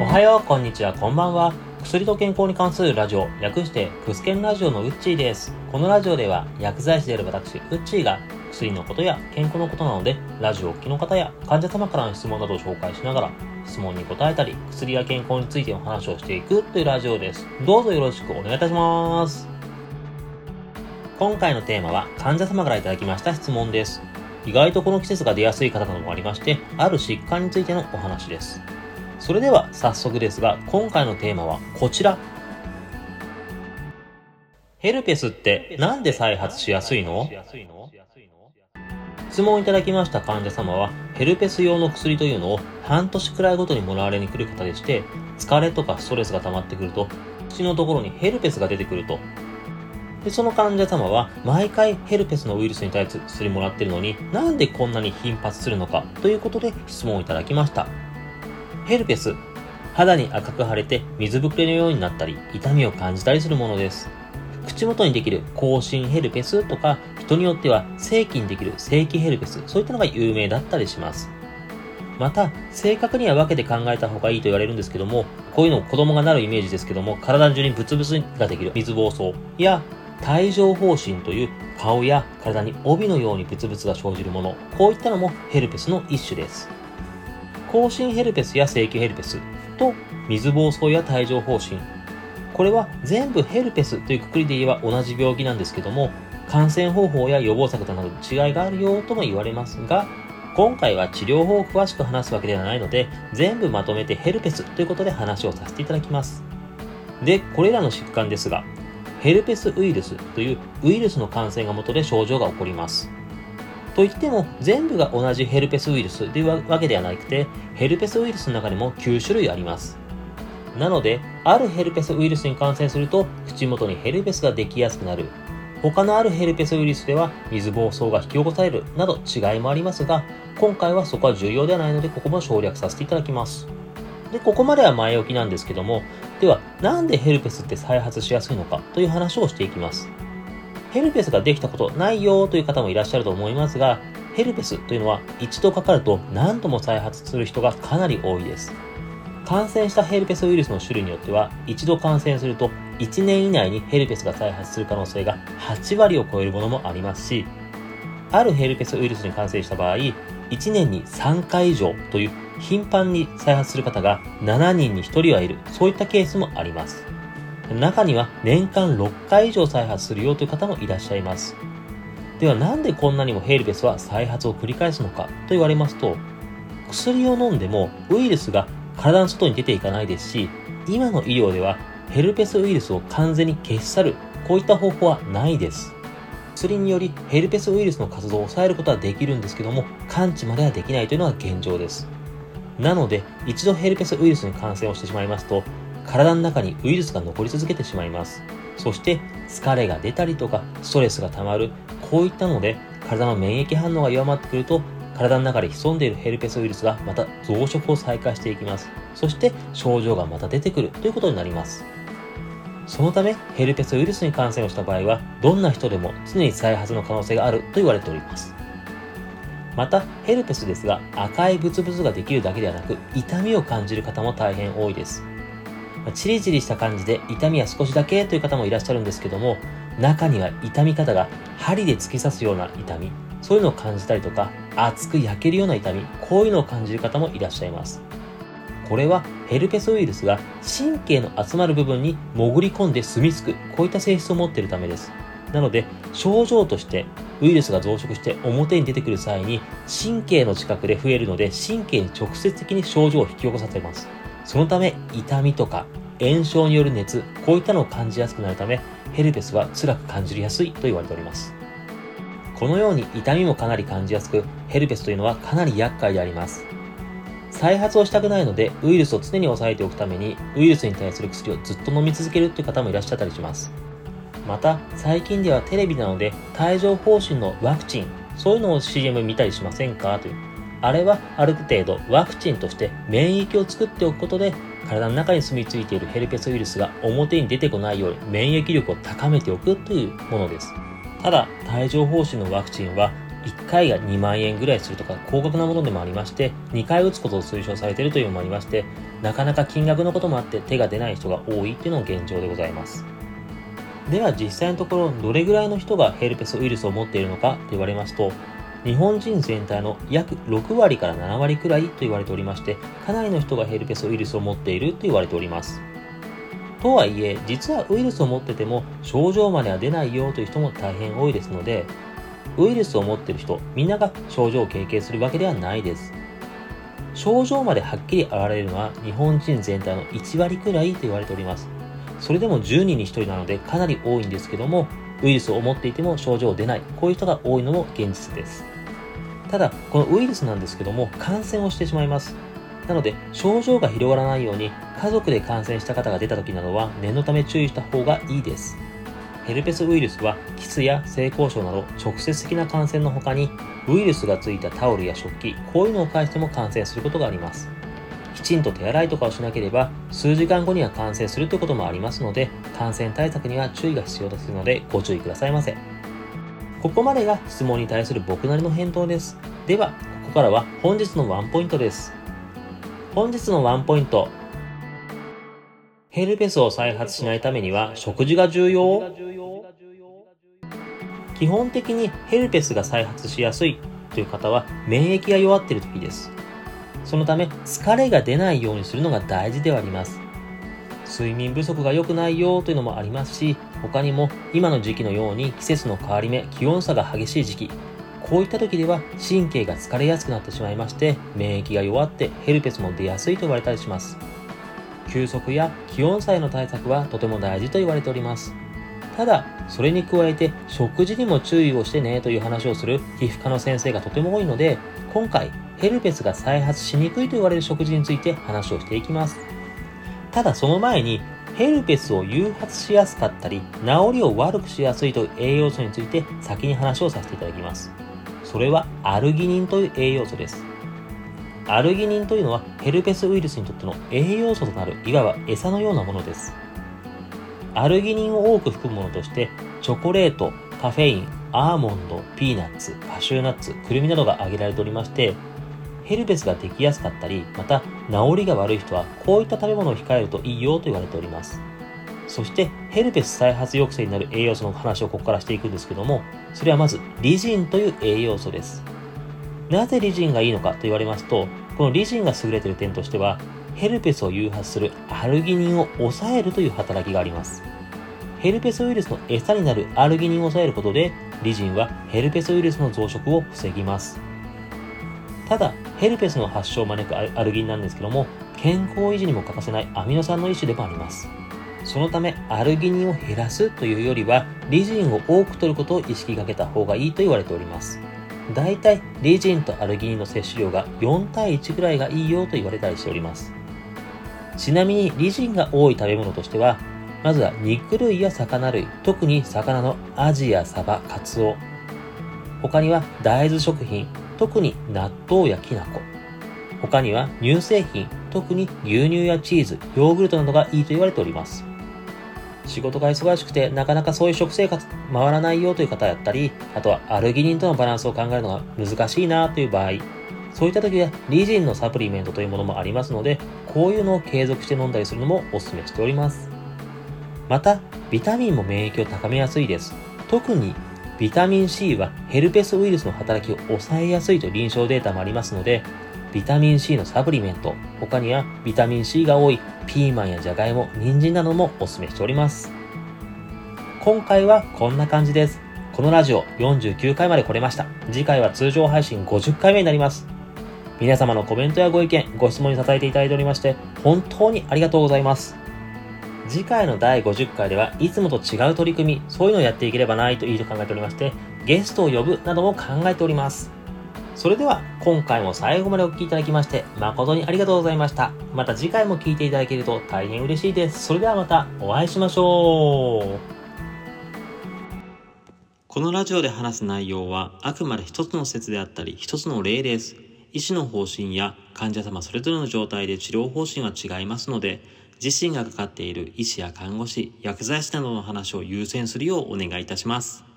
おはよう、こんにちは、こんばんは。薬と健康に関するラジオ、略してクスケンラジオのうっちーです。このラジオでは薬剤師である私、うっちーが薬のことや健康のことなので、ラジオをお聞きの方や患者様からの質問などを紹介しながら、質問に答えたり、薬や健康についての話をしていくというラジオです。どうぞよろしくお願いいたします。今回のテーマは患者様からいただきました質問です。意外とこの季節が出やすい方などもありまして、ある疾患についてのお話です。それでは早速ですが、今回のテーマはこちら。ヘルペスってなんで再発しやすいの？質問いただきました患者様は、ヘルペス用の薬というのを半年くらいごとにもらわれに来る方でして、疲れとかストレスが溜まってくると、口のところにヘルペスが出てくると。で、その患者様は、毎回ヘルペスのウイルスに対する薬もらってるのに、なんでこんなに頻発するのかということで質問をいただきました。ヘルペス。肌に赤く腫れて水ぶくれのようになったり、痛みを感じたりするものです。口元にできる口唇ヘルペスとか、人によっては正規にできる正規ヘルペス、そういったのが有名だったりします。また、正確には分けて考えた方がいいと言われるんですけども、こういうのを子供がなるイメージですけども、体中にブツブツができる水疱瘡や帯状疱疹という顔や体に帯のようにブツブツが生じるもの、こういったのもヘルペスの一種です。口唇ヘルペスや正規ヘルペスと水疱瘡や帯状疱疹。これは全部ヘルペスというくくりで言えば同じ病気なんですけども、感染方法や予防策など違いがあるよとも言われますが、今回は治療法を詳しく話すわけではないので、全部まとめてヘルペスということで話をさせていただきます。で、これらの疾患ですが、ヘルペスウイルスというウイルスの感染が元で症状が起こります。といっても全部が同じヘルペスウイルスというわけではなくて、ヘルペスウイルスの中にも9種類あります。なので、あるヘルペスウイルスに感染すると、口元にヘルペスができやすくなる。他のあるヘルペスウイルスでは水疱瘡が引き起こされるなど違いもありますが、今回はそこは重要ではないので、ここも省略させていただきます。で、ここまでは前置きなんですけども、では、なんでヘルペスって再発しやすいのかという話をしていきます。ヘルペスができたことないよという方もいらっしゃると思いますが、ヘルペスというのは一度かかると何度も再発する人がかなり多いです。感染したヘルペスウイルスの種類によっては、一度感染すると1年以内にヘルペスが再発する可能性が8割を超えるものもありますし、あるヘルペスウイルスに感染した場合、1年に3回以上という頻繁に再発する方が7人に1人はいる、そういったケースもあります。中には年間6回以上再発するよという方もいらっしゃいます。ではなんでこんなにもヘルペスは再発を繰り返すのかと言われますと、薬を飲んでもウイルスが体の外に出ていかないですし、今の医療ではヘルペスウイルスを完全に消し去る、こういった方法はないです。薬によりヘルペスウイルスの活動を抑えることはできるんですけども、完治まではできないというのが現状です。なので、一度ヘルペスウイルスに感染をしてしまいますと、体の中にウイルスが残り続けてしまいます。そして疲れが出たりとかストレスが溜まる、こういったので体の免疫反応が弱まってくると体の中で潜んでいるヘルペスウイルスがまた増殖を再開していきます。そして症状がまた出てくるということになります。そのためヘルペスウイルスに感染をした場合はどんな人でも常に再発の可能性があると言われております。またヘルペスですが赤いブツブツができるだけではなく痛みを感じる方も大変多いです。チリチリした感じで痛みは少しだけという方もいらっしゃるんですけども、中には痛み方が針で突き刺すような痛み、そういうのを感じたりとか、熱く焼けるような痛み、こういうのを感じる方もいらっしゃいます。これはヘルペスウイルスが神経の集まる部分に潜り込んで住み着く、こういった性質を持っているためです。なので、症状としてウイルスが増殖して表に出てくる際に神経の近くで増えるので神経に直接的に症状を引き起こさせます。そのため痛みとか炎症による熱、こういったのを感じやすくなるため、ヘルペスは辛く感じやすいと言われております。このように痛みもかなり感じやすく、ヘルペスというのはかなり厄介であります。再発をしたくないので、ウイルスを常に抑えておくために、ウイルスに対する薬をずっと飲み続けるという方もいらっしゃったりします。また、最近ではテレビなので、帯状疱疹のワクチン、そういうのを CM 見たりしませんか？という。あれはある程度ワクチンとして免疫を作っておくことで体の中に住み着いているヘルペスウイルスが表に出てこないように免疫力を高めておくというものです。ただ、帯状疱疹のワクチンは1回が2万円ぐらいするとか高額なものでもありまして、2回打つことを推奨されているというのもありまして、なかなか金額のこともあって手が出ない人が多いっていうのが現状でございます。では実際のところ、どれぐらいの人がヘルペスウイルスを持っているのかと言われますと、日本人全体の約6割から7割くらいと言われておりまして、かなりの人がヘルペスウイルスを持っていると言われております。とはいえ、実はウイルスを持ってても症状までは出ないよという人も大変多いですので、ウイルスを持っている人、みんなが症状を経験するわけではないです。症状まではっきり現れるのは日本人全体の1割くらいと言われております。それでも10人に1人なのでかなり多いんですけども、ウイルスを持っていても症状出ない、こういう人が多いのも現実です。ただ、このウイルスなんですけども、感染をしてしまいます。なので、症状が広がらないように、家族で感染した方が出た時などは、念のため注意した方がいいです。ヘルペスウイルスは、キスや性交渉など直接的な感染の他に、ウイルスがついたタオルや食器、こういうのを介しても感染することがあります。きちんと手洗いとかをしなければ、数時間後には感染するということもありますので、感染対策には注意が必要ですので、ご注意くださいませ。ここまでが質問に対する僕なりの返答です。では、ここからは本日のワンポイントです。本日のワンポイント。ヘルペスを再発しないためには食事が重要？基本的にヘルペスが再発しやすいという方は免疫が弱っている時です。そのため疲れが出ないようにするのが大事ではあります。睡眠不足が良くないよというのもありますし、他にも今の時期のように季節の変わり目、気温差が激しい時期、こういった時では神経が疲れやすくなってしまいまして、免疫が弱ってヘルペスも出やすいと言われたりします。休息や気温差への対策はとても大事と言われております。ただ、それに加えて食事にも注意をしてねという話をする皮膚科の先生がとても多いので、今回ヘルペスが再発しにくいと言われる食事について話をしていきます。ただその前にヘルペスを誘発しやすかったり、治りを悪くしやすいという栄養素について先に話をさせていただきます。それはアルギニンという栄養素です。アルギニンというのはヘルペスウイルスにとっての栄養素となるいわば餌のようなものです。アルギニンを多く含むものとして、チョコレート、カフェイン、アーモンド、ピーナッツ、カシューナッツ、くるみなどが挙げられておりまして、ヘルペスができやすかったり、また治りが悪い人はこういった食べ物を控えるといいよと言われております。そしてヘルペス再発抑制になる栄養素の話をここからしていくんですけども、それはまずリジンという栄養素です。なぜリジンがいいのかと言われますと、このリジンが優れている点としては、ヘルペスを誘発するアルギニンを抑えるという働きがあります。ヘルペスウイルスの餌になるアルギニンを抑えることで、リジンはヘルペスウイルスの増殖を防ぎます。ただ、ヘルペスの発症を招くアルギンなんですけども、健康維持にも欠かせないアミノ酸の一種でもあります。そのため、アルギニンを減らすというよりは、リジンを多く取ることを意識かけた方がいいと言われております。だいたいリジンとアルギニンの摂取量が4対1ぐらいがいいよと言われたりしております。ちなみにリジンが多い食べ物としては、まずは肉類や魚類、特に魚のアジやサバ、カツオ。他には大豆食品、特に納豆やきな粉。他には乳製品、特に牛乳やチーズ、ヨーグルトなどがいいと言われております。仕事が忙しくてなかなかそういう食生活回らないよという方やったり、あとはアルギニンとのバランスを考えるのが難しいなという場合、そういった時はリジンのサプリメントというものもありますので、こういうのを継続して飲んだりするのもお勧めしております。また、ビタミンも免疫を高めやすいです。特にビタミン C はヘルペスウイルスの働きを抑えやすいと臨床データもありますので、ビタミン C のサプリメント、他にはビタミン C が多いピーマンやじゃがいも、人参などもお勧めしております。今回はこんな感じです。このラジオ49回まで来れました。次回は通常配信50回目になります。皆様のコメントやご意見、ご質問に支えていただいておりまして、本当にありがとうございます。次回の第50回ではいつもと違う取り組み、そういうのをやっていければないといいと考えておりまして、ゲストを呼ぶなども考えております。それでは今回も最後までお聴きいただきまして誠にありがとうございました。また次回も聴いていただけると大変嬉しいです。それではまたお会いしましょう。このラジオで話す内容はあくまで一つの説であったり一つの例です。医師の方針や患者様それぞれの状態で治療方針は違いますので、自身がかかっている医師や看護師、薬剤師などの話を優先するようお願いいたします。